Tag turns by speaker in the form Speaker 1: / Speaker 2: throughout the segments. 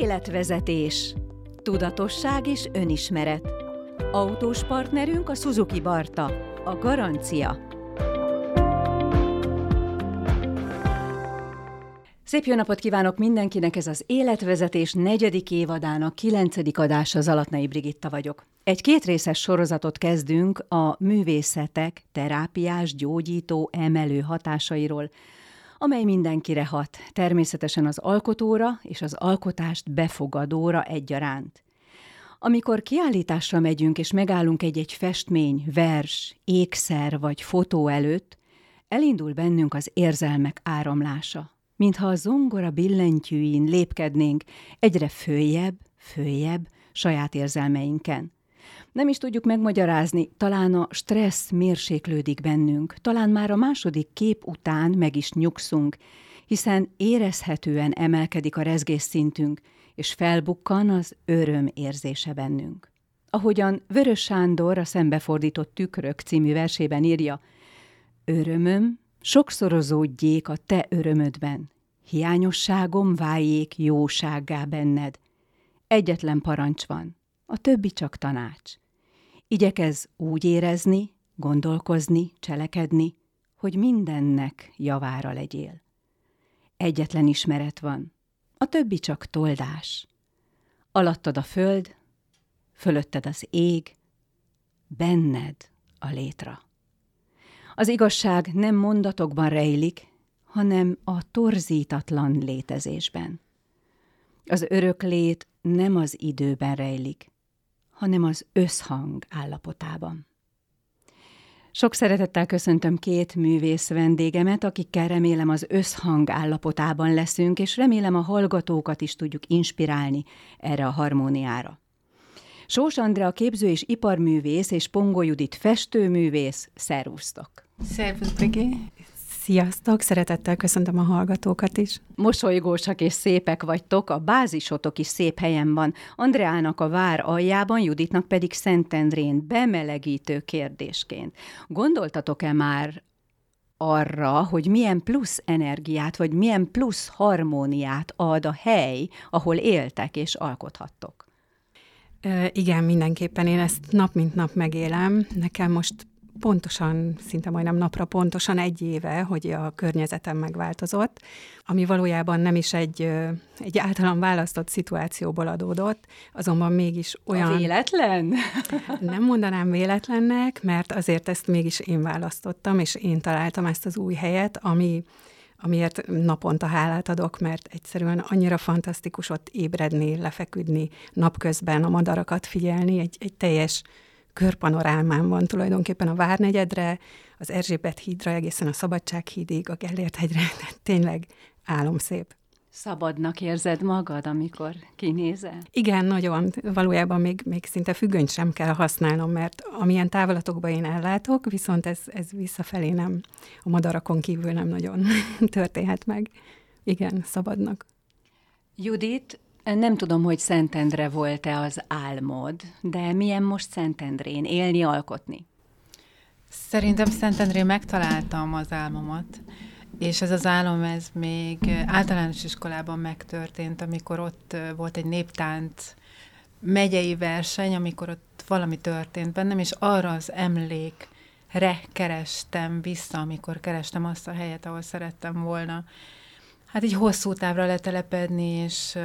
Speaker 1: Életvezetés. Tudatosság és önismeret. Autós partnerünk a Suzuki Barta, a Garancia. Szép jó napot kívánok mindenkinek, ez az Életvezetés negyedik évadának kilencedik adása, az Alatnai Brigitta vagyok. Egy kétrészes sorozatot kezdünk a művészetek terápiás, gyógyító, emelő hatásairól, amely mindenkire hat, természetesen az alkotóra és az alkotást befogadóra egyaránt. Amikor kiállításra megyünk és megállunk egy-egy festmény, vers, ékszer vagy fotó előtt, elindul bennünk az érzelmek áramlása, mintha a zongora billentyűin lépkednénk egyre följebb, följebb saját érzelmeinken. Nem is tudjuk megmagyarázni, talán a stressz mérséklődik bennünk, talán már a második kép után meg is nyugszunk, hiszen érezhetően emelkedik a rezgés szintünk, és felbukkan az öröm érzése bennünk. Ahogyan Vörös Sándor a Szembefordított Tükrök című versében írja, örömöm sokszorozódjék a te örömödben, hiányosságom váljék jósággá benned. Egyetlen parancs van, a többi csak tanács. Igyekez úgy érezni, gondolkozni, cselekedni, hogy mindennek javára legyél. Egyetlen ismeret van, a többi csak toldás. Alattad a föld, fölötted az ég, benned a létra. Az igazság nem mondatokban rejlik, hanem a torzítatlan létezésben. Az örök lét nem az időben rejlik, hanem az összhang állapotában. Sok szeretettel köszöntöm két művész vendégemet, akikkel remélem az összhang állapotában leszünk, és remélem a hallgatókat is tudjuk inspirálni erre a harmóniára. Sós Andrea képző és iparművész és Pongó Judit festőművész, szervusztok!
Speaker 2: Szervusz, Brigi! Sziasztok! Szeretettel köszöntöm a hallgatókat is.
Speaker 1: Mosolygósak és szépek vagytok, a bázisotok is szép helyen van. Andreának a vár aljában, Juditnak pedig Szentendrén bemelegítő kérdésként. Gondoltatok-e már arra, hogy milyen plusz energiát, vagy milyen plusz harmóniát ad a hely, ahol éltek és alkothattok?
Speaker 2: igen, mindenképpen én ezt nap mint nap megélem. Nekem most pontosan, szinte majdnem napra pontosan egy éve, hogy a környezetem megváltozott, ami valójában nem is egy, egy általam választott szituációból adódott, azonban mégis olyan...
Speaker 1: A véletlen?
Speaker 2: Nem mondanám véletlennek, mert azért ezt mégis én választottam, és én találtam ezt az új helyet, ami amiért naponta hálát adok, mert egyszerűen annyira fantasztikus ott ébredni, lefeküdni, napközben a madarakat figyelni, egy, egy teljes körpanorámán van tulajdonképpen a Várnegyedre, az Erzsébet hídra, egészen a Szabadsághídig, a Gellért hegyre, tényleg álomszép.
Speaker 1: Szabadnak érzed magad, amikor kinézel?
Speaker 2: Igen, nagyon. Valójában még, még szinte függönyt sem kell használnom, mert amilyen távolatokba én ellátok, viszont ez, ez visszafelé nem, a madarakon kívül nem nagyon történhet meg. Igen, szabadnak.
Speaker 1: Judit, nem tudom, hogy Szentendre volt-e az álmod, de milyen most Szentendrén élni, alkotni?
Speaker 3: Szerintem Szentendrén megtaláltam az álmomat, és ez az álom, ez még általános iskolában megtörtént, amikor ott volt egy néptánc megyei verseny, amikor ott valami történt bennem, és arra az emlékre kerestem vissza, amikor kerestem azt a helyet, ahol szerettem volna hát egy hosszú távra letelepedni, és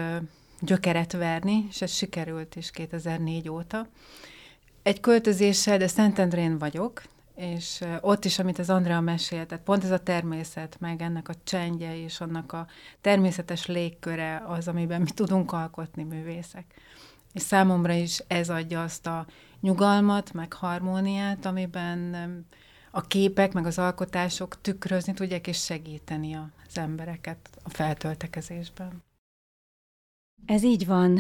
Speaker 3: gyökeret verni, és ez sikerült is 2004 óta. Egy költözéssel, de Szentendrén vagyok, és ott is, amit az Andrea mesélt, tehát pont ez a természet, meg ennek a csendje és annak a természetes légköre az, amiben mi tudunk alkotni művészek. És számomra is ez adja azt a nyugalmat, meg harmóniát, amiben a képek, meg az alkotások tükrözni tudják, és segíteni az embereket a feltöltekezésben.
Speaker 1: Ez így van,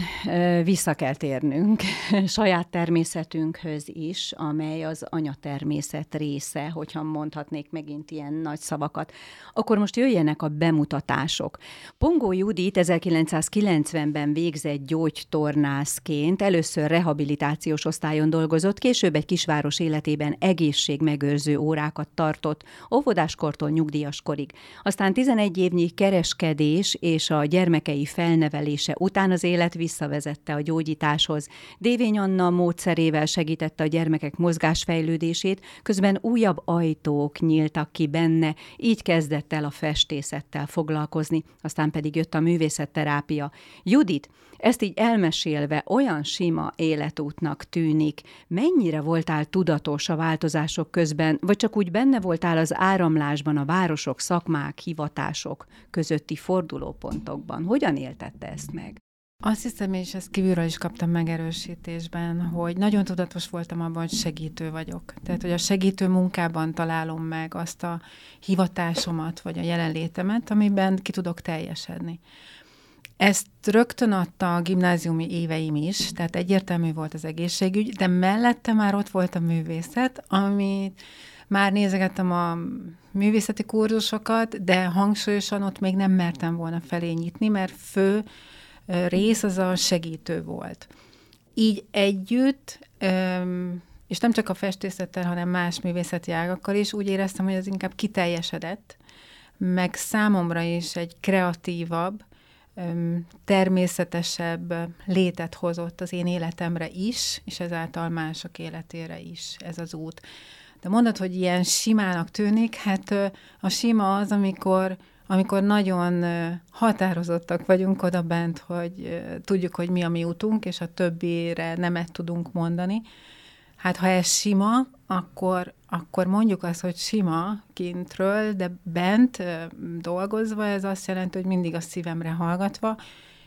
Speaker 1: vissza kell térnünk saját természetünkhöz is, amely az anyatermészet része, hogyha mondhatnék megint ilyen nagy szavakat. Akkor most jöjjenek a bemutatások. Pongó Judit 1990-ben végzett gyógytornászként, először rehabilitációs osztályon dolgozott, később egy kisváros életében egészségmegőrző órákat tartott, óvodáskortól nyugdíjas korig. Aztán 11 évnyi kereskedés és a gyermekei felnevelése után után az élet visszavezette a gyógyításhoz. Dévény Anna módszerével segítette a gyermekek mozgásfejlődését, közben újabb ajtók nyíltak ki benne, így kezdett el a festészettel foglalkozni, aztán pedig jött a művészetterápia. Judit, ezt így elmesélve olyan sima életútnak tűnik. Mennyire voltál tudatos a változások közben, vagy csak úgy benne voltál az áramlásban a városok, szakmák, hivatások közötti fordulópontokban? Hogyan éltette ezt meg?
Speaker 3: Azt hiszem, és ezt kívülről is kaptam megerősítésben, hogy nagyon tudatos voltam abban, hogy segítő vagyok. Tehát, hogy a segítő munkában találom meg azt a hivatásomat, vagy a jelenlétemet, amiben ki tudok teljesedni. Ezt rögtön adta a gimnáziumi éveim is, tehát egyértelmű volt az egészségügy, de mellette már ott volt a művészet, ami már nézegettem a művészeti kurzusokat, de hangsúlyosan ott még nem mertem volna felé nyitni, mert fő rész az a segítő volt. Így együtt, és nem csak a festészettel, hanem más művészeti ágakkal is, úgy éreztem, hogy ez inkább kiteljesedett, meg számomra is egy kreatívabb, természetesebb létet hozott az én életemre is, és ezáltal mások életére is ez az út. De mondod, hogy ilyen simának tűnik, hát a sima az, amikor, amikor nagyon határozottak vagyunk oda bent, hogy tudjuk, hogy mi a mi utunk, és a többire nemet tudunk mondani. Hát ha ez sima, akkor, akkor mondjuk azt, hogy sima kintről, de bent dolgozva, ez azt jelenti, hogy mindig a szívemre hallgatva,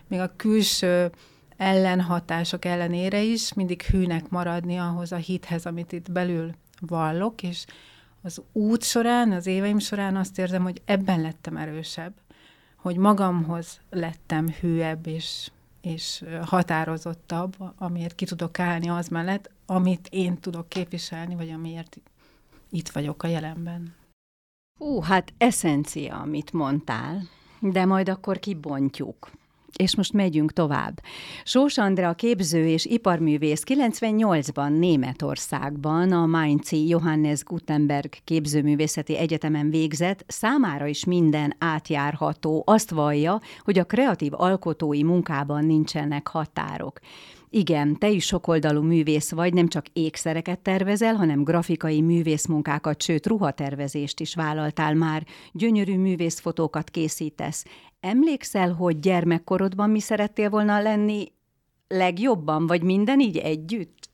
Speaker 3: még a külső ellenhatások ellenére is mindig hűnek maradni ahhoz a hithez, amit itt belül vallok, és az út során, az éveim során azt érzem, hogy ebben lettem erősebb, hogy magamhoz lettem hűebb, és és határozottabb, amiért ki tudok állni az mellett, amit én tudok képviselni, vagy amiért itt vagyok a jelenben.
Speaker 1: Hú, hát eszencia, amit mondtál, de majd akkor kibontjuk. És most megyünk tovább. Sós Andrea képző és iparművész 98-ban Németországban a Mainzi Johannes Gutenberg képzőművészeti egyetemen végzett, számára is minden átjárható. Azt vallja, hogy a kreatív alkotói munkában nincsenek határok. Igen, te is sokoldalú művész vagy, nem csak ékszereket tervezel, hanem grafikai művészmunkákat, sőt ruhatervezést is vállaltál már, gyönyörű művészfotókat készítesz. Emlékszel, hogy gyermekkorodban mi szerettél volna lenni legjobban, vagy minden így együtt?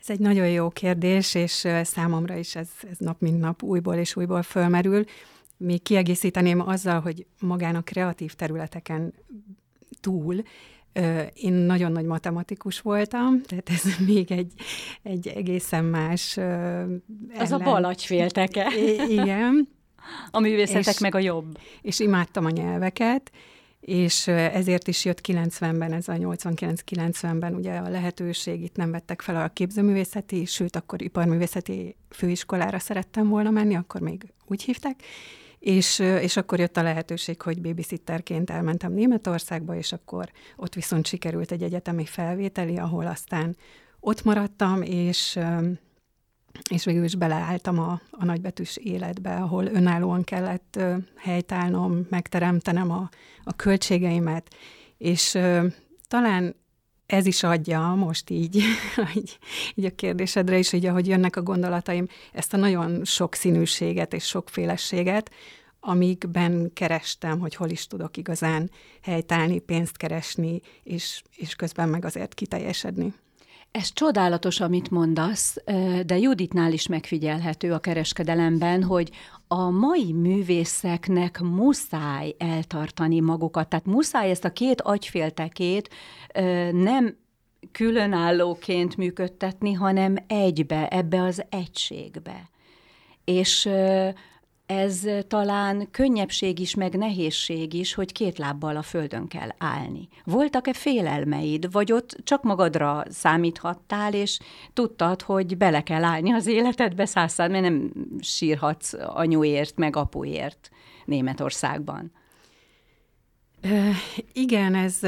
Speaker 2: Ez egy nagyon jó kérdés, és számomra is ez, ez nap mint nap újból és újból fölmerül. Még kiegészíteném azzal, hogy magán a kreatív területeken túl én nagyon nagy matematikus voltam, tehát ez még egy, egy egészen más ellen.
Speaker 1: Az a balacsfélteke.
Speaker 2: igen.
Speaker 1: A művészetek és, meg a jobb.
Speaker 2: És imádtam a nyelveket, és ezért is jött 90-ben, ez a 89-90-ben ugye a lehetőség, itt nem vettek fel a képzőművészeti, sőt, akkor iparművészeti főiskolára szerettem volna menni, akkor még úgy hívták, és, és akkor jött a lehetőség, hogy babysitterként elmentem Németországba, és akkor ott viszont sikerült egy egyetemi felvételi, ahol aztán ott maradtam, és és végül is beleálltam a, a nagybetűs életbe, ahol önállóan kellett helytállnom, megteremtenem a, a költségeimet, és talán ez is adja most így, így, így a kérdésedre is, így ahogy jönnek a gondolataim, ezt a nagyon sok színűséget és sokféleséget, amikben kerestem, hogy hol is tudok igazán helytállni, pénzt keresni, és, és közben meg azért kiteljesedni.
Speaker 1: Ez csodálatos, amit mondasz, de Juditnál is megfigyelhető a kereskedelemben, hogy a mai művészeknek muszáj eltartani magukat, tehát muszáj ezt a két agyféltekét nem különállóként működtetni, hanem egybe, ebbe az egységbe. És ez talán könnyebbség is, meg nehézség is, hogy két lábbal a földön kell állni. Voltak-e félelmeid, vagy ott csak magadra számíthattál, és tudtad, hogy bele kell állni az életedbe százszál, mert nem sírhatsz anyuért, meg apuért Németországban?
Speaker 2: Uh, igen, ez,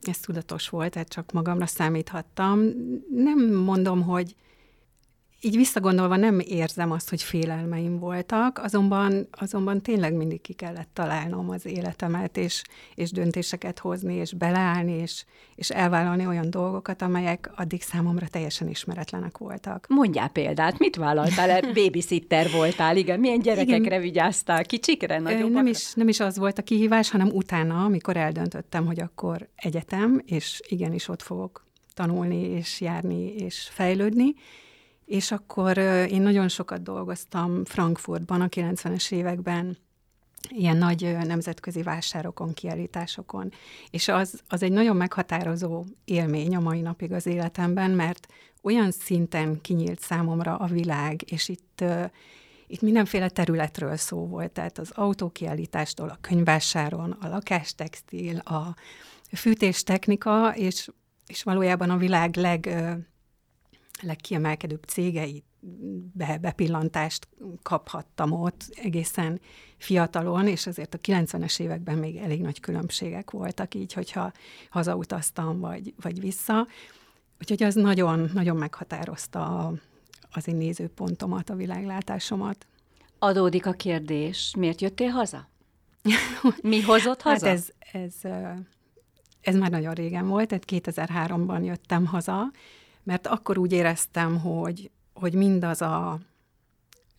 Speaker 2: ez tudatos volt, tehát csak magamra számíthattam. Nem mondom, hogy így visszagondolva nem érzem azt, hogy félelmeim voltak, azonban, azonban tényleg mindig ki kellett találnom az életemet, és, és döntéseket hozni, és beleállni, és, és elvállalni olyan dolgokat, amelyek addig számomra teljesen ismeretlenek voltak.
Speaker 1: Mondjál példát, mit vállaltál? el? Babysitter voltál, igen. Milyen gyerekekre igen. vigyáztál? Kicsikre, nagyobbakra?
Speaker 2: Nem is, nem is az volt a kihívás, hanem utána, amikor eldöntöttem, hogy akkor egyetem, és igenis ott fogok tanulni, és járni, és fejlődni, és akkor én nagyon sokat dolgoztam Frankfurtban a 90-es években, ilyen nagy nemzetközi vásárokon, kiállításokon. És az, az egy nagyon meghatározó élmény a mai napig az életemben, mert olyan szinten kinyílt számomra a világ, és itt, itt mindenféle területről szó volt, tehát az autókiállítástól, a könyvvásáron, a lakástextil, a fűtéstechnika, és, és valójában a világ leg legkiemelkedőbb cégei be, bepillantást kaphattam ott egészen fiatalon, és azért a 90-es években még elég nagy különbségek voltak így, hogyha hazautaztam, vagy, vagy vissza. Úgyhogy az nagyon, nagyon meghatározta az én nézőpontomat, a világlátásomat.
Speaker 1: Adódik a kérdés, miért jöttél haza? Mi hozott haza?
Speaker 2: Hát ez, ez, ez már nagyon régen volt, tehát 2003-ban jöttem haza, mert akkor úgy éreztem, hogy, hogy mindaz a,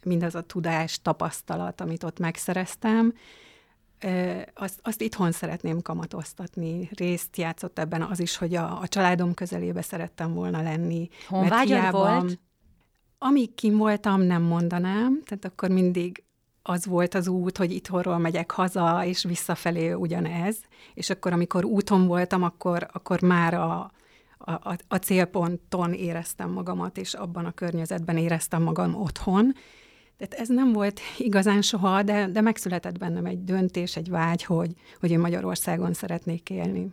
Speaker 2: mindaz a tudás, tapasztalat, amit ott megszereztem, azt, azt itthon szeretném kamatoztatni. Részt játszott ebben az is, hogy a, a családom közelébe szerettem volna lenni.
Speaker 1: Honvágyad volt?
Speaker 2: Amíg kim voltam, nem mondanám, tehát akkor mindig az volt az út, hogy itthonról megyek haza, és visszafelé ugyanez. És akkor, amikor úton voltam, akkor, akkor már a, a, a, a célponton éreztem magamat, és abban a környezetben éreztem magam otthon. Tehát ez nem volt igazán soha, de, de megszületett bennem egy döntés, egy vágy, hogy, hogy én Magyarországon szeretnék élni.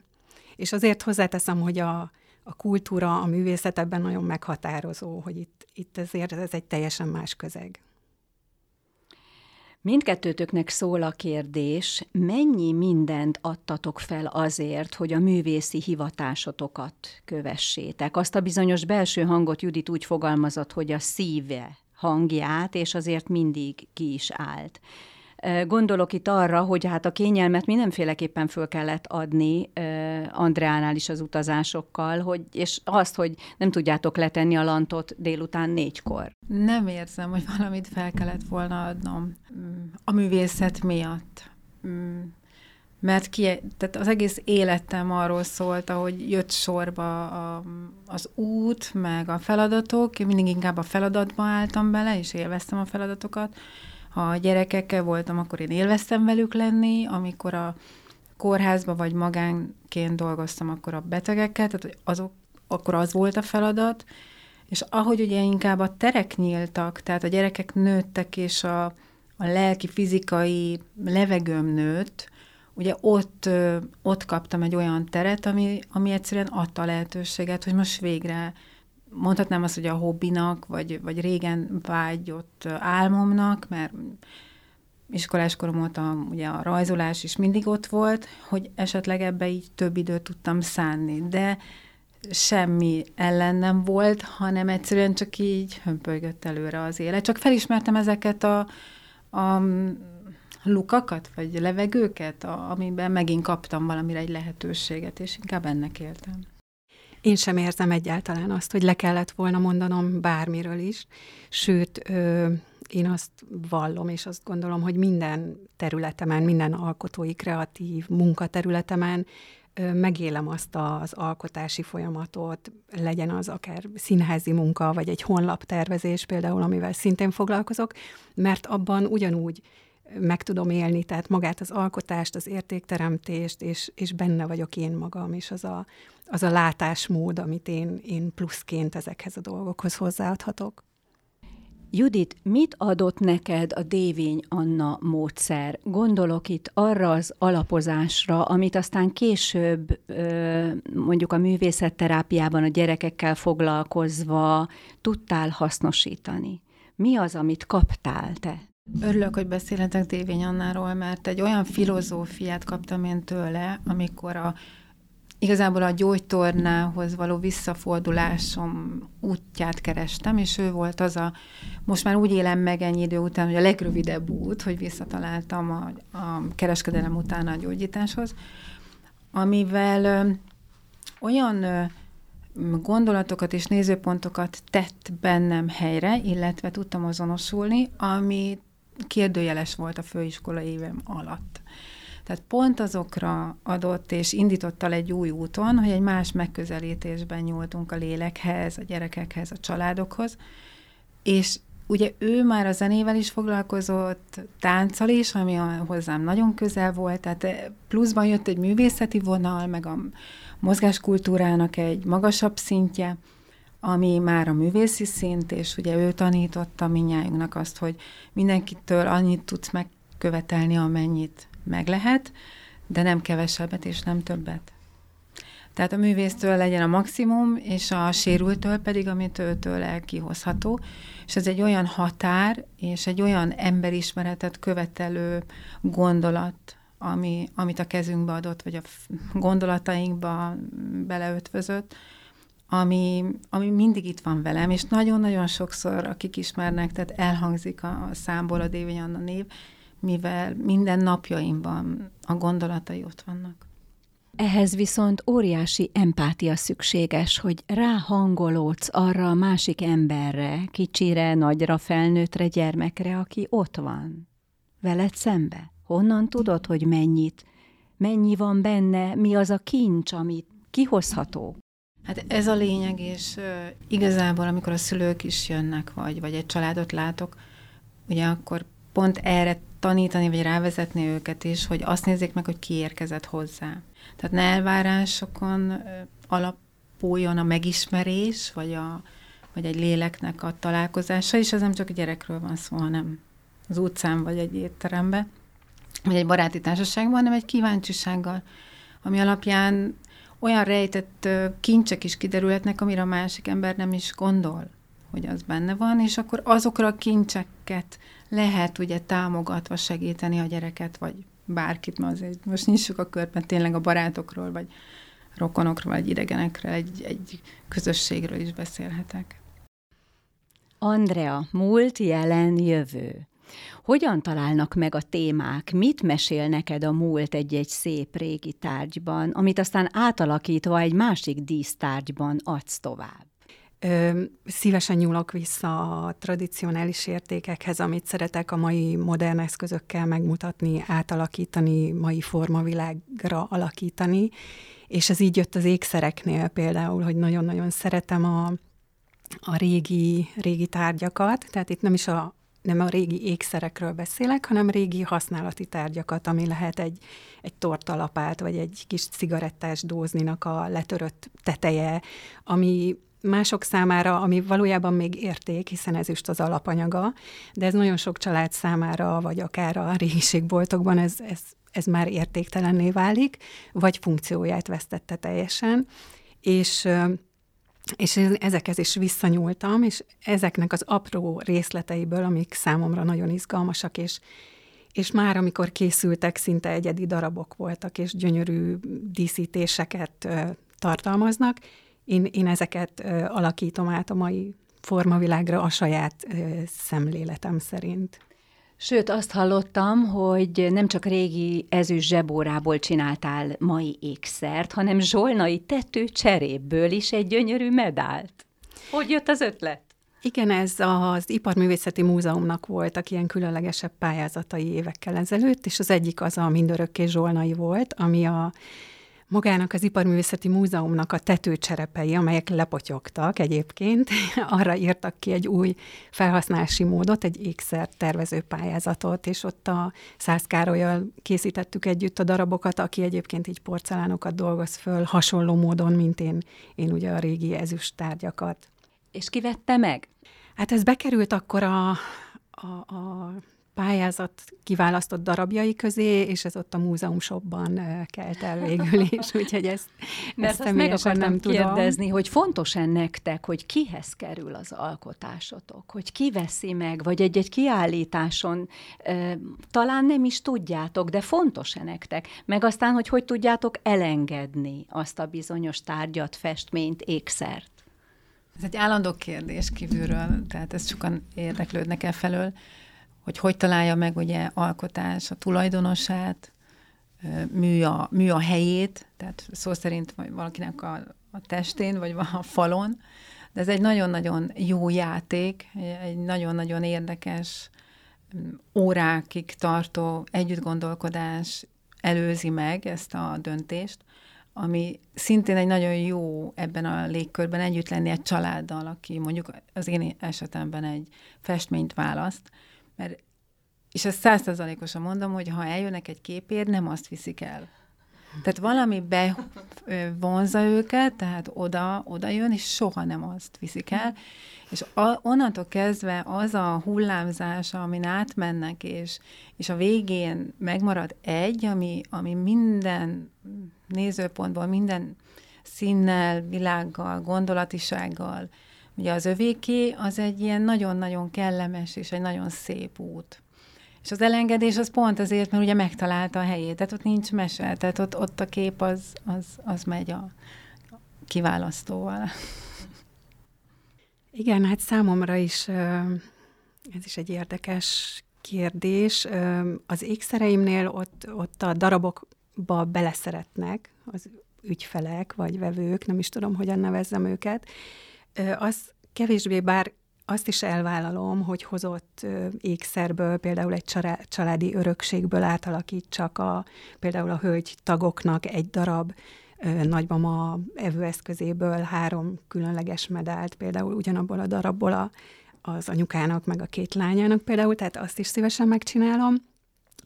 Speaker 2: És azért hozzáteszem, hogy a, a kultúra, a művészet ebben nagyon meghatározó, hogy itt, itt ezért ez egy teljesen más közeg.
Speaker 1: Mindkettőtöknek szól a kérdés, mennyi mindent adtatok fel azért, hogy a művészi hivatásotokat kövessétek? Azt a bizonyos belső hangot Judit úgy fogalmazott, hogy a szíve hangját, és azért mindig ki is állt. Gondolok itt arra, hogy hát a kényelmet mindenféleképpen föl kellett adni Andreánál is az utazásokkal, hogy, és azt, hogy nem tudjátok letenni a lantot délután négykor.
Speaker 3: Nem érzem, hogy valamit fel kellett volna adnom a művészet miatt. Mert ki, tehát az egész életem arról szólt, hogy jött sorba a, az út, meg a feladatok. Én mindig inkább a feladatba álltam bele, és élveztem a feladatokat ha gyerekekkel voltam, akkor én élveztem velük lenni, amikor a kórházba vagy magánként dolgoztam, akkor a betegekkel, tehát azok, akkor az volt a feladat, és ahogy ugye inkább a terek nyíltak, tehát a gyerekek nőttek, és a, a lelki, fizikai levegőm nőtt, ugye ott, ott kaptam egy olyan teret, ami, ami egyszerűen adta lehetőséget, hogy most végre mondhatnám azt, hogy a hobbinak, vagy, vagy régen vágyott álmomnak, mert iskoláskorom óta ugye a rajzolás is mindig ott volt, hogy esetleg ebbe így több időt tudtam szánni, de semmi ellen nem volt, hanem egyszerűen csak így hömpölygött előre az élet. Csak felismertem ezeket a, a lukakat, vagy levegőket, a, amiben megint kaptam valamire egy lehetőséget, és inkább ennek éltem.
Speaker 2: Én sem érzem egyáltalán azt, hogy le kellett volna mondanom bármiről is, sőt, ö, én azt vallom, és azt gondolom, hogy minden területemen, minden alkotói, kreatív munkaterületemen megélem azt az alkotási folyamatot, legyen az akár színházi munka, vagy egy honlaptervezés például, amivel szintén foglalkozok, mert abban ugyanúgy meg tudom élni, tehát magát az alkotást, az értékteremtést, és, és benne vagyok én magam, és az a, az a látásmód, amit én, én pluszként ezekhez a dolgokhoz hozzáadhatok.
Speaker 1: Judit, mit adott neked a Dévény Anna módszer? Gondolok itt arra az alapozásra, amit aztán később mondjuk a művészetterápiában a gyerekekkel foglalkozva tudtál hasznosítani. Mi az, amit kaptál te?
Speaker 3: Örülök, hogy beszélhetek Dévény Annáról, mert egy olyan filozófiát kaptam én tőle, amikor a igazából a gyógytornához való visszafordulásom útját kerestem, és ő volt az a, most már úgy élem meg ennyi idő után, hogy a legrövidebb út, hogy visszataláltam a, a kereskedelem után a gyógyításhoz, amivel ö, olyan ö, gondolatokat és nézőpontokat tett bennem helyre, illetve tudtam azonosulni, ami kérdőjeles volt a főiskola évem alatt. Tehát pont azokra adott és indítottal egy új úton, hogy egy más megközelítésben nyúltunk a lélekhez, a gyerekekhez, a családokhoz, és ugye ő már a zenével is foglalkozott, tánccal is, ami hozzám nagyon közel volt, tehát pluszban jött egy művészeti vonal, meg a mozgáskultúrának egy magasabb szintje, ami már a művészi szint, és ugye ő tanította minnyájunknak azt, hogy mindenkitől annyit tudsz megkövetelni, amennyit meg lehet, de nem kevesebbet és nem többet. Tehát a művésztől legyen a maximum, és a sérültől pedig, amit őtől kihozható. És ez egy olyan határ, és egy olyan emberismeretet követelő gondolat, ami, amit a kezünkbe adott, vagy a gondolatainkba beleötvözött, ami, ami mindig itt van velem, és nagyon-nagyon sokszor, akik ismernek, tehát elhangzik a, a számból a Dévény Anna név, mivel minden napjaimban a gondolatai ott vannak.
Speaker 1: Ehhez viszont óriási empátia szükséges, hogy ráhangolódsz arra a másik emberre, kicsire, nagyra, felnőttre, gyermekre, aki ott van. Veled szembe. Honnan tudod, hogy mennyit? Mennyi van benne? Mi az a kincs, amit kihozható?
Speaker 3: Hát ez a lényeg, és igazából, amikor a szülők is jönnek, vagy, vagy egy családot látok, ugye akkor pont erre tanítani, vagy rávezetni őket is, hogy azt nézzék meg, hogy ki érkezett hozzá. Tehát ne elvárásokon alapuljon a megismerés, vagy, a, vagy egy léleknek a találkozása, és ez nem csak a gyerekről van szó, hanem az utcán, vagy egy étteremben, vagy egy baráti társaságban, hanem egy kíváncsisággal, ami alapján olyan rejtett kincsek is kiderülhetnek, amire a másik ember nem is gondol, hogy az benne van, és akkor azokra a kincseket lehet ugye támogatva segíteni a gyereket, vagy bárkit, ma azért most nyissuk a körben tényleg a barátokról, vagy rokonokról, vagy idegenekről, egy, egy közösségről is beszélhetek.
Speaker 1: Andrea, múlt, jelen, jövő. Hogyan találnak meg a témák? Mit mesél neked a múlt egy-egy szép régi tárgyban, amit aztán átalakítva egy másik dísztárgyban adsz tovább?
Speaker 2: Ö, szívesen nyúlok vissza a tradicionális értékekhez, amit szeretek a mai modern eszközökkel megmutatni, átalakítani, mai formavilágra alakítani, és ez így jött az ékszereknél például, hogy nagyon-nagyon szeretem a, a régi, régi tárgyakat, tehát itt nem is a, nem a régi ékszerekről beszélek, hanem régi használati tárgyakat, ami lehet egy, egy tortalapát, vagy egy kis cigarettás dózninak a letörött teteje, ami mások számára, ami valójában még érték, hiszen ez is az alapanyaga, de ez nagyon sok család számára, vagy akár a régiségboltokban ez, ez, ez már értéktelenné válik, vagy funkcióját vesztette teljesen, és és ezekhez is visszanyúltam, és ezeknek az apró részleteiből, amik számomra nagyon izgalmasak, és, és már amikor készültek, szinte egyedi darabok voltak, és gyönyörű díszítéseket tartalmaznak, én, én ezeket alakítom át a mai formavilágra a saját szemléletem szerint.
Speaker 1: Sőt, azt hallottam, hogy nem csak régi ezüst zsebórából csináltál mai ékszert, hanem zsolnai tető cseréből is egy gyönyörű medált. Hogy jött az ötlet?
Speaker 2: Igen, ez az Iparművészeti Múzeumnak voltak ilyen különlegesebb pályázatai évekkel ezelőtt, és az egyik az a mindörökké zsolnai volt, ami a magának az Iparművészeti Múzeumnak a tetőcserepei, amelyek lepotyogtak egyébként, arra írtak ki egy új felhasználási módot, egy ékszer tervező pályázatot, és ott a Szász Károlyal készítettük együtt a darabokat, aki egyébként így porcelánokat dolgoz föl, hasonló módon, mint én, én ugye a régi ezüst tárgyakat.
Speaker 1: És ki vette meg?
Speaker 2: Hát ez bekerült akkor a, a, a pályázat kiválasztott darabjai közé, és ez ott a múzeum shopban kelt el végül is, úgyhogy ezt,
Speaker 1: Mert ezt meg akartam nem kérdezni, tudom. hogy fontos-e nektek, hogy kihez kerül az alkotásotok, hogy ki veszi meg, vagy egy-egy kiállításon e, talán nem is tudjátok, de fontos-e nektek, meg aztán, hogy hogy tudjátok elengedni azt a bizonyos tárgyat, festményt, ékszert.
Speaker 3: Ez egy állandó kérdés kívülről, tehát ezt sokan érdeklődnek el felől hogy hogy találja meg ugye alkotás a tulajdonosát, mű a, mű a helyét, tehát szó szerint vagy valakinek a, a testén, vagy a falon, de ez egy nagyon-nagyon jó játék, egy nagyon-nagyon érdekes órákig tartó együttgondolkodás előzi meg ezt a döntést, ami szintén egy nagyon jó ebben a légkörben együtt lenni egy családdal, aki mondjuk az én esetemben egy festményt választ, mert, és ezt százszerzalékosan mondom, hogy ha eljönnek egy képért, nem azt viszik el. Tehát valami bevonza őket, tehát oda, oda jön, és soha nem azt viszik el. És a, onnantól kezdve az a hullámzás, amin átmennek, és, és a végén megmarad egy, ami, ami minden nézőpontból, minden színnel, világgal, gondolatisággal Ugye az övéké az egy ilyen nagyon-nagyon kellemes és egy nagyon szép út. És az elengedés az pont azért, mert ugye megtalálta a helyét, tehát ott nincs mese, tehát ott, ott a kép az, az, az megy a kiválasztóval.
Speaker 2: Igen, hát számomra is ez is egy érdekes kérdés. Az ékszereimnél ott, ott a darabokba beleszeretnek az ügyfelek vagy vevők, nem is tudom, hogyan nevezzem őket, az kevésbé, bár azt is elvállalom, hogy hozott ékszerből, például egy családi örökségből átalakítsak a, például a hölgy tagoknak egy darab nagymama evőeszközéből három különleges medált, például ugyanabból a darabból a, az anyukának, meg a két lányának például, tehát azt is szívesen megcsinálom.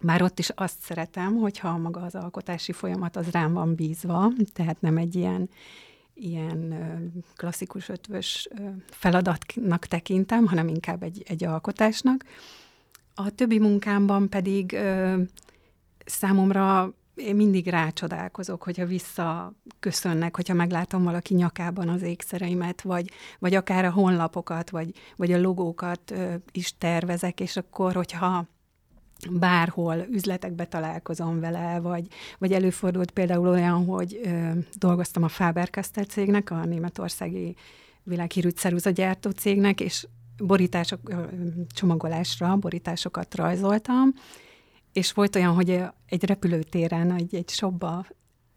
Speaker 2: Már ott is azt szeretem, hogyha maga az alkotási folyamat az rám van bízva, tehát nem egy ilyen ilyen klasszikus ötvös feladatnak tekintem, hanem inkább egy, egy alkotásnak. A többi munkámban pedig számomra én mindig rácsodálkozok, hogyha visszaköszönnek, hogyha meglátom valaki nyakában az ékszereimet, vagy, vagy akár a honlapokat, vagy, vagy a logókat is tervezek, és akkor, hogyha bárhol üzletekbe találkozom vele, vagy, vagy előfordult például olyan, hogy ö, dolgoztam a Faber-Castell cégnek, a németországi világhírű ceruzagyártó cégnek, és borítások, csomagolásra borításokat rajzoltam, és volt olyan, hogy egy repülőtéren, egy, egy shopba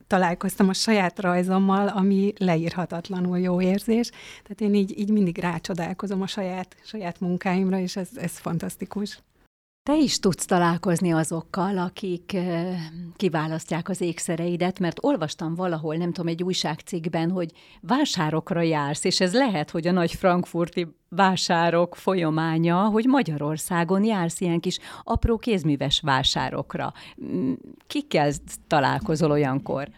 Speaker 2: találkoztam a saját rajzommal, ami leírhatatlanul jó érzés. Tehát én így, így mindig rácsodálkozom a saját, saját munkáimra, és ez, ez fantasztikus.
Speaker 1: Te is tudsz találkozni azokkal, akik kiválasztják az ékszereidet, mert olvastam valahol, nem tudom, egy újságcikkben, hogy vásárokra jársz, és ez lehet, hogy a nagy frankfurti vásárok folyamánya, hogy Magyarországon jársz ilyen kis apró kézműves vásárokra. Kikkel találkozol olyankor?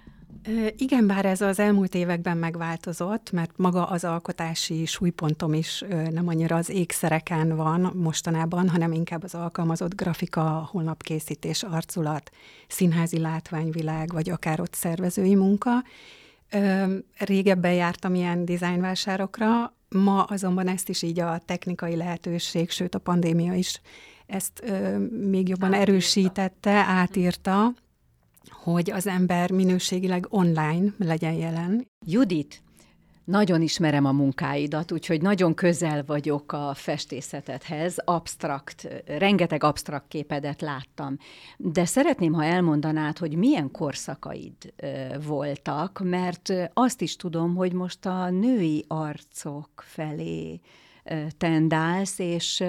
Speaker 2: Igen, bár ez az elmúlt években megváltozott, mert maga az alkotási súlypontom is nem annyira az ékszereken van mostanában, hanem inkább az alkalmazott grafika, honlapkészítés, arculat, színházi látványvilág, vagy akár ott szervezői munka. Régebben jártam ilyen dizájnvásárokra, ma azonban ezt is így a technikai lehetőség, sőt a pandémia is ezt még jobban erősítette, átírta, hogy az ember minőségileg online legyen jelen.
Speaker 1: Judit, nagyon ismerem a munkáidat, úgyhogy nagyon közel vagyok a festészetedhez, abstrakt, rengeteg abstrakt képedet láttam. De szeretném, ha elmondanád, hogy milyen korszakaid voltak, mert azt is tudom, hogy most a női arcok felé tendálsz, és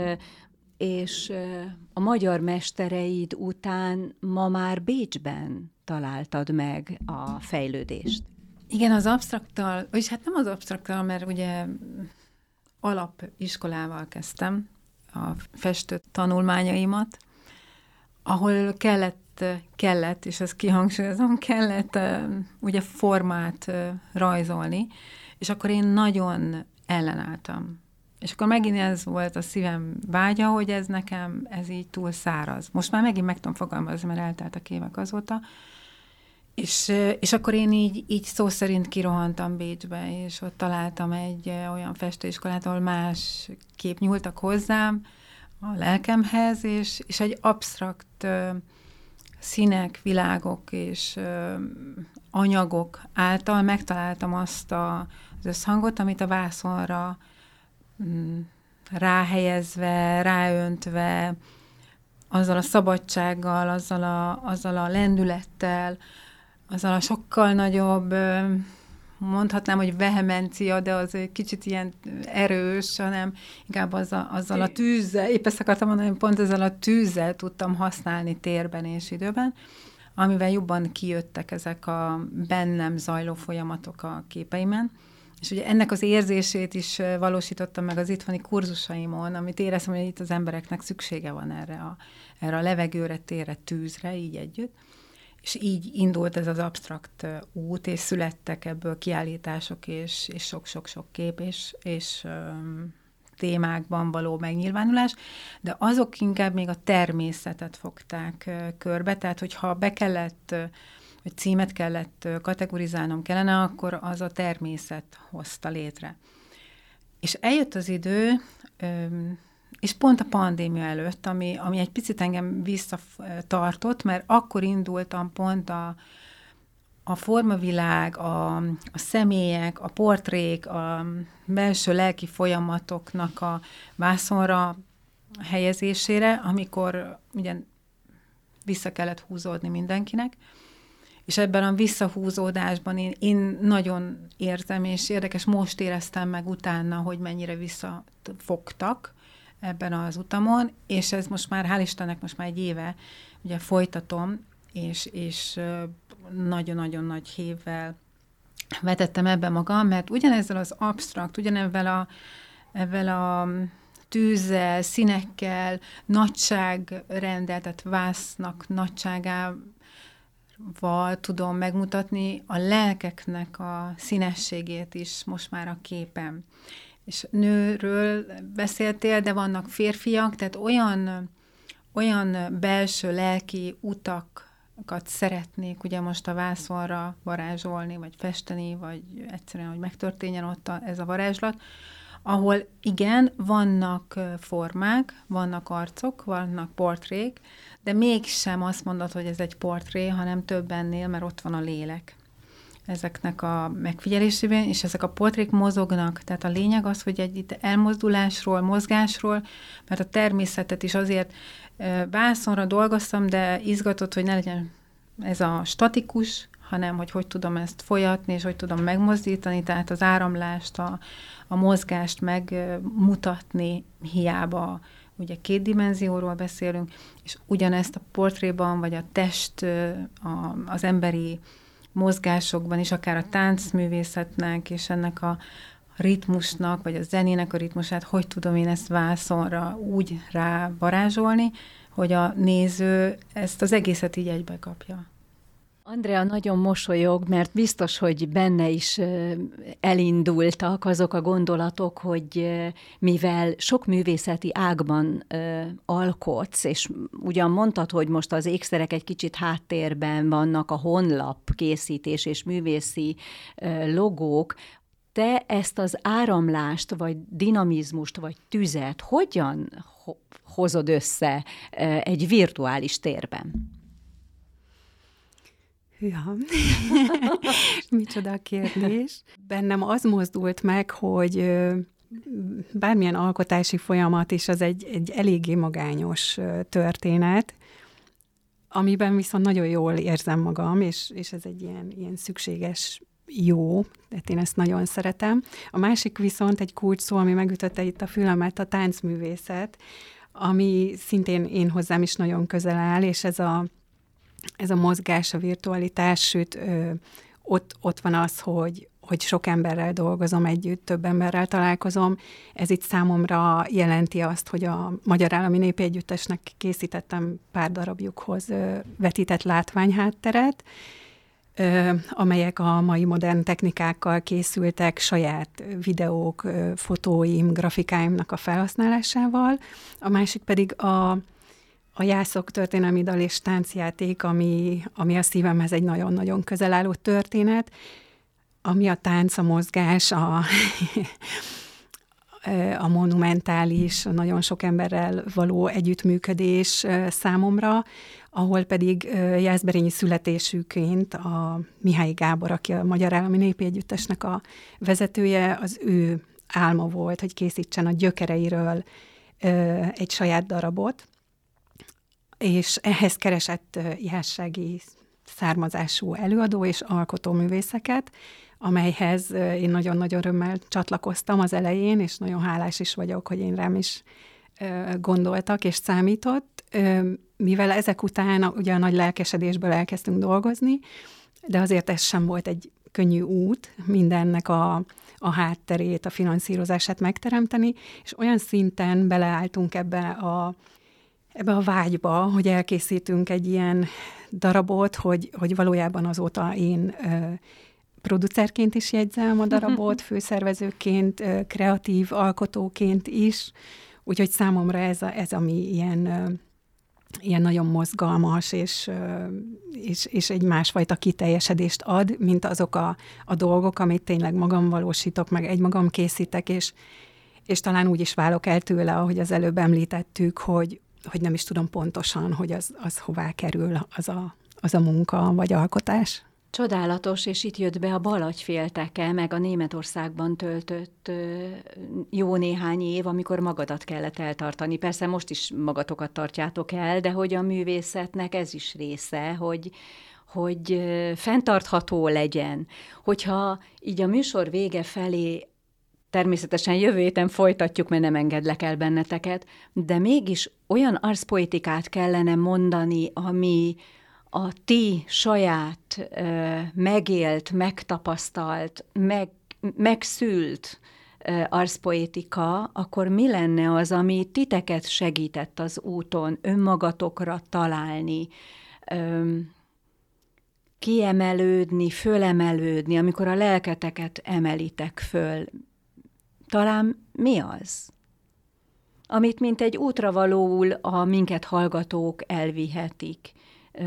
Speaker 1: és a magyar mestereid után ma már Bécsben találtad meg a fejlődést.
Speaker 3: Igen, az absztraktal, és hát nem az absztraktal, mert ugye alapiskolával kezdtem a festő tanulmányaimat, ahol kellett, kellett, és ezt kihangsúlyozom, kellett ugye formát rajzolni, és akkor én nagyon ellenálltam És akkor megint ez volt a szívem vágya, hogy ez nekem, ez így túl száraz. Most már megint meg tudom fogalmazni, mert elteltek évek azóta. És, és akkor én így, így szó szerint kirohantam Bécsbe, és ott találtam egy olyan festőiskolát, ahol más kép nyúltak hozzám a lelkemhez, és, és egy absztrakt színek, világok és anyagok által megtaláltam azt a, az összhangot, amit a vászonra ráhelyezve, ráöntve, azzal a szabadsággal, azzal a, azzal a lendülettel, azzal a sokkal nagyobb, mondhatnám, hogy vehemencia, de az egy kicsit ilyen erős, hanem inkább azzal, azzal a tűzzel, épp ezt akartam mondani, hogy pont ezzel a tűzzel tudtam használni térben és időben, amivel jobban kijöttek ezek a bennem zajló folyamatok a képeimen. És ugye ennek az érzését is valósítottam meg az itthoni kurzusaimon, amit éreztem, hogy itt az embereknek szüksége van erre a, erre a levegőre, térre, tűzre, így együtt. És így indult ez az absztrakt út, és születtek ebből kiállítások, és, és sok-sok-sok kép, és, és témákban való megnyilvánulás, de azok inkább még a természetet fogták körbe, tehát hogyha be kellett, vagy címet kellett kategorizálnom kellene, akkor az a természet hozta létre. És eljött az idő, és pont a pandémia előtt, ami, ami egy picit engem visszatartott, mert akkor indultam pont a, a formavilág, a, a személyek, a portrék, a belső lelki folyamatoknak a vászonra helyezésére, amikor ugye vissza kellett húzódni mindenkinek, és ebben a visszahúzódásban én, én nagyon érzem, és érdekes, most éreztem meg utána, hogy mennyire visszafogtak ebben az utamon, és ez most már, hál' Istennek most már egy éve ugye folytatom, és, és nagyon-nagyon nagy hévvel vetettem ebbe magam, mert ugyanezzel az absztrakt, ugyanezzel a, ezzel a tűzzel, színekkel, nagyságrendel, tehát vásznak nagyságával tudom megmutatni a lelkeknek a színességét is most már a képem. És nőről beszéltél, de vannak férfiak, tehát olyan, olyan belső lelki utak szeretnék ugye most a vászonra varázsolni, vagy festeni, vagy egyszerűen, hogy megtörténjen ott a, ez a varázslat, ahol igen, vannak formák, vannak arcok, vannak portrék, de mégsem azt mondod, hogy ez egy portré, hanem több ennél, mert ott van a lélek ezeknek a megfigyelésében, és ezek a portrék mozognak. Tehát a lényeg az, hogy egy itt elmozdulásról, mozgásról, mert a természetet is azért vászonra dolgoztam, de izgatott, hogy ne legyen ez a statikus, hanem hogy hogy tudom ezt folyatni, és hogy tudom megmozdítani, tehát az áramlást, a, a mozgást megmutatni hiába ugye két dimenzióról beszélünk, és ugyanezt a portréban, vagy a test, a, az emberi mozgásokban is, akár a táncművészetnek, és ennek a ritmusnak, vagy a zenének a ritmusát, hogy tudom én ezt vászonra úgy rá varázsolni, hogy a néző ezt az egészet így egybe kapja.
Speaker 1: Andrea nagyon mosolyog, mert biztos, hogy benne is elindultak azok a gondolatok, hogy mivel sok művészeti ágban alkotsz, és ugyan mondtad, hogy most az ékszerek egy kicsit háttérben vannak, a honlap készítés és művészi logók, te ezt az áramlást, vagy dinamizmust, vagy tüzet hogyan hozod össze egy virtuális térben?
Speaker 2: Ja, micsoda a kérdés. Bennem az mozdult meg, hogy bármilyen alkotási folyamat is az egy, egy eléggé magányos történet, amiben viszont nagyon jól érzem magam, és, és ez egy ilyen, ilyen szükséges jó, tehát én ezt nagyon szeretem. A másik viszont egy kulcs szó, ami megütötte itt a fülemet, a táncművészet, ami szintén én hozzám is nagyon közel áll, és ez a ez a mozgás, a virtualitás, sőt, ö, ott, ott van az, hogy, hogy sok emberrel dolgozom együtt, több emberrel találkozom. Ez itt számomra jelenti azt, hogy a Magyar Állami Népi Együttesnek készítettem pár darabjukhoz ö, vetített látványhátteret, amelyek a mai modern technikákkal készültek saját videók, fotóim, grafikáimnak a felhasználásával. A másik pedig a, a Jászok történelmi dal és táncjáték, ami, ami a szívemhez egy nagyon-nagyon közel álló történet, ami a tánc, a mozgás, a, a monumentális, nagyon sok emberrel való együttműködés számomra, ahol pedig Jászberényi születésűként a Mihály Gábor, aki a Magyar Állami Népi Együttesnek a vezetője, az ő álma volt, hogy készítsen a gyökereiről egy saját darabot, és ehhez keresett jássági származású előadó és alkotóművészeket, amelyhez én nagyon-nagyon örömmel csatlakoztam az elején, és nagyon hálás is vagyok, hogy én rám is gondoltak és számított, mivel ezek után ugye a nagy lelkesedésből elkezdtünk dolgozni, de azért ez sem volt egy könnyű út mindennek a, a hátterét, a finanszírozását megteremteni, és olyan szinten beleálltunk ebbe a, ebbe a vágyba, hogy elkészítünk egy ilyen darabot, hogy, hogy valójában azóta én producerként is jegyzem a darabot, főszervezőként, kreatív alkotóként is, úgyhogy számomra ez, a, ez ami ilyen, ilyen nagyon mozgalmas, és, és, és egy másfajta kiteljesedést ad, mint azok a, a dolgok, amit tényleg magam valósítok, meg egymagam készítek, és, és talán úgy is válok el tőle, ahogy az előbb említettük, hogy, hogy nem is tudom pontosan, hogy az, az hová kerül az a, az a munka vagy alkotás.
Speaker 1: Csodálatos, és itt jött be a Balagyfélteke, meg a Németországban töltött jó néhány év, amikor magadat kellett eltartani. Persze most is magatokat tartjátok el, de hogy a művészetnek ez is része, hogy, hogy fenntartható legyen. Hogyha így a műsor vége felé természetesen jövő héten folytatjuk, mert nem engedlek el benneteket, de mégis olyan arszpoetikát kellene mondani, ami, a ti saját megélt, megtapasztalt, meg, megszült arszpoétika, akkor mi lenne az, ami titeket segített az úton önmagatokra találni, kiemelődni, fölemelődni, amikor a lelketeket emelitek föl. Talán mi az? Amit mint egy útravalóul a minket hallgatók elvihetik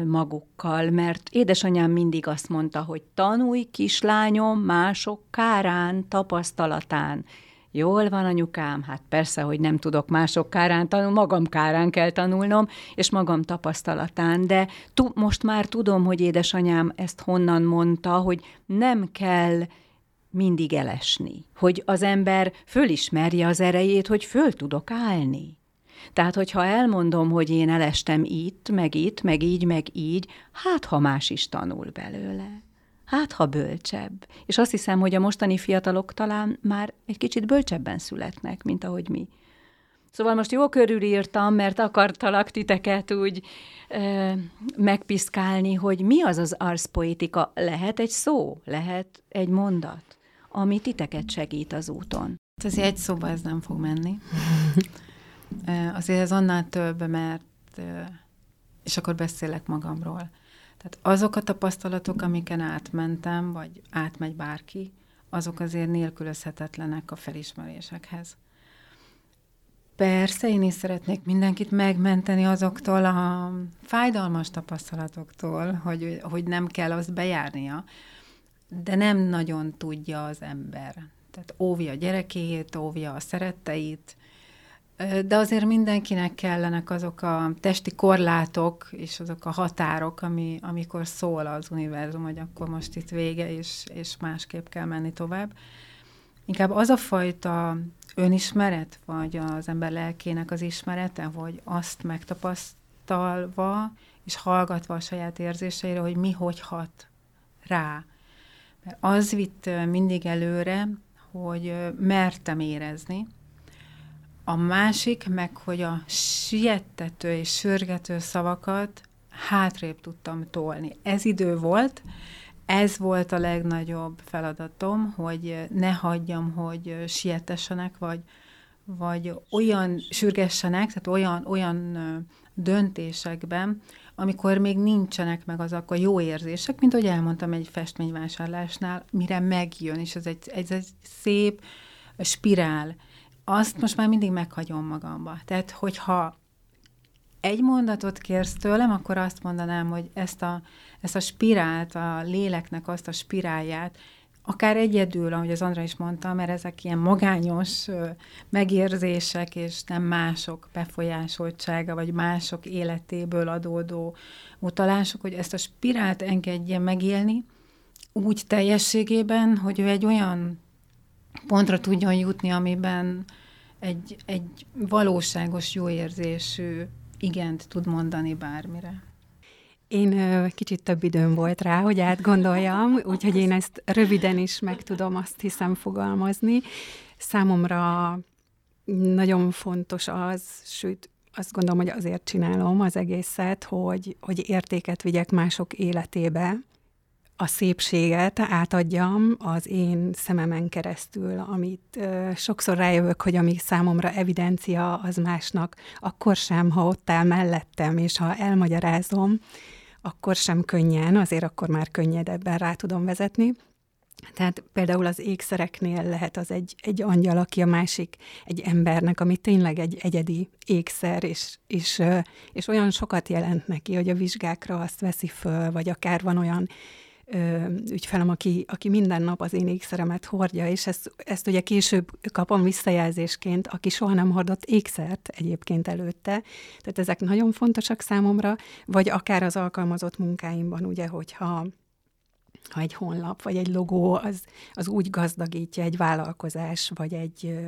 Speaker 1: magukkal, mert édesanyám mindig azt mondta, hogy tanulj, kislányom, mások kárán, tapasztalatán. Jól van, anyukám, hát persze, hogy nem tudok mások kárán tanulni, magam kárán kell tanulnom, és magam tapasztalatán, de tu- most már tudom, hogy édesanyám ezt honnan mondta, hogy nem kell mindig elesni, hogy az ember fölismerje az erejét, hogy föl tudok állni. Tehát, hogyha elmondom, hogy én elestem itt, meg itt, meg így, meg így, hát ha más is tanul belőle. Hát ha bölcsebb. És azt hiszem, hogy a mostani fiatalok talán már egy kicsit bölcsebben születnek, mint ahogy mi. Szóval most jó körülírtam, mert akartalak titeket úgy ö, megpiszkálni, hogy mi az az arszpoétika. Lehet egy szó, lehet egy mondat, ami titeket segít az úton.
Speaker 3: Ez egy szóba ez nem fog menni. Azért ez annál több, mert, és akkor beszélek magamról. Tehát azok a tapasztalatok, amiken átmentem, vagy átmegy bárki, azok azért nélkülözhetetlenek a felismerésekhez. Persze, én is szeretnék mindenkit megmenteni azoktól a fájdalmas tapasztalatoktól, hogy, hogy nem kell azt bejárnia, de nem nagyon tudja az ember. Tehát óvja a gyerekét, óvja a szeretteit, de azért mindenkinek kellenek azok a testi korlátok és azok a határok, ami, amikor szól az univerzum, hogy akkor most itt vége, és, és másképp kell menni tovább. Inkább az a fajta önismeret, vagy az ember lelkének az ismerete, hogy azt megtapasztalva, és hallgatva a saját érzéseire, hogy mi hogy hat rá. Mert az vitt mindig előre, hogy mertem érezni, a másik meg, hogy a siettető és sürgető szavakat hátrébb tudtam tolni. Ez idő volt, ez volt a legnagyobb feladatom, hogy ne hagyjam, hogy sietessenek, vagy, vagy olyan sürgessenek, tehát olyan, olyan döntésekben, amikor még nincsenek meg azok a jó érzések, mint ahogy elmondtam egy festményvásárlásnál, mire megjön, és ez egy, ez egy szép spirál. Azt most már mindig meghagyom magamba. Tehát, hogyha egy mondatot kérsz tőlem, akkor azt mondanám, hogy ezt a, ezt a spirált, a léleknek azt a spirálját, akár egyedül, ahogy az Andra is mondta, mert ezek ilyen magányos megérzések, és nem mások befolyásoltsága, vagy mások életéből adódó utalások, hogy ezt a spirált engedje megélni, úgy teljességében, hogy ő egy olyan pontra tudjon jutni, amiben egy, egy valóságos, jó érzésű igent tud mondani bármire.
Speaker 2: Én kicsit több időm volt rá, hogy átgondoljam, úgyhogy én ezt röviden is meg tudom azt hiszem fogalmazni. Számomra nagyon fontos az, sőt, azt gondolom, hogy azért csinálom az egészet, hogy, hogy értéket vigyek mások életébe, a szépséget átadjam az én szememen keresztül, amit ö, sokszor rájövök, hogy ami számomra evidencia, az másnak, akkor sem, ha ott áll mellettem, és ha elmagyarázom, akkor sem könnyen, azért akkor már könnyedebben rá tudom vezetni. Tehát például az ékszereknél lehet az egy, egy angyal, aki a másik egy embernek, ami tényleg egy egyedi ékszer, és, és, és olyan sokat jelent neki, hogy a vizsgákra azt veszi föl, vagy akár van olyan ö, ügyfelem, aki, aki minden nap az én ékszeremet hordja, és ezt, ezt ugye később kapom visszajelzésként, aki soha nem hordott ékszert egyébként előtte. Tehát ezek nagyon fontosak számomra, vagy akár az alkalmazott munkáimban, ugye, hogyha ha egy honlap, vagy egy logó, az, az úgy gazdagítja egy vállalkozás, vagy egy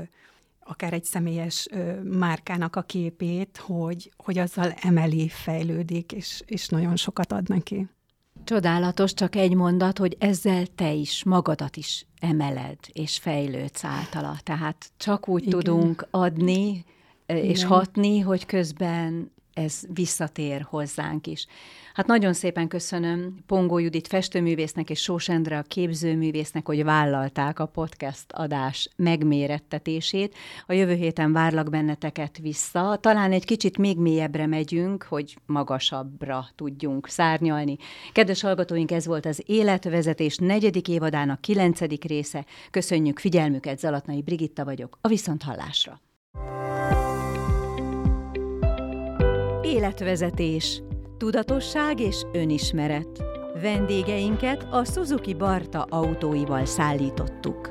Speaker 2: akár egy személyes ö, márkának a képét, hogy, hogy azzal emeli, fejlődik, és, és nagyon sokat ad neki.
Speaker 1: Csodálatos, csak egy mondat, hogy ezzel te is, magadat is emeled és fejlődsz általa. Tehát csak úgy Igen. tudunk adni és Igen. hatni, hogy közben ez visszatér hozzánk is. Hát nagyon szépen köszönöm Pongó Judit festőművésznek és Sós Endre a képzőművésznek, hogy vállalták a podcast adás megmérettetését. A jövő héten várlak benneteket vissza. Talán egy kicsit még mélyebbre megyünk, hogy magasabbra tudjunk szárnyalni. Kedves hallgatóink, ez volt az Életvezetés negyedik évadának kilencedik része. Köszönjük figyelmüket, Zalatnai Brigitta vagyok, a Viszonthallásra. Életvezetés tudatosság és önismeret. Vendégeinket a Suzuki Barta autóival szállítottuk.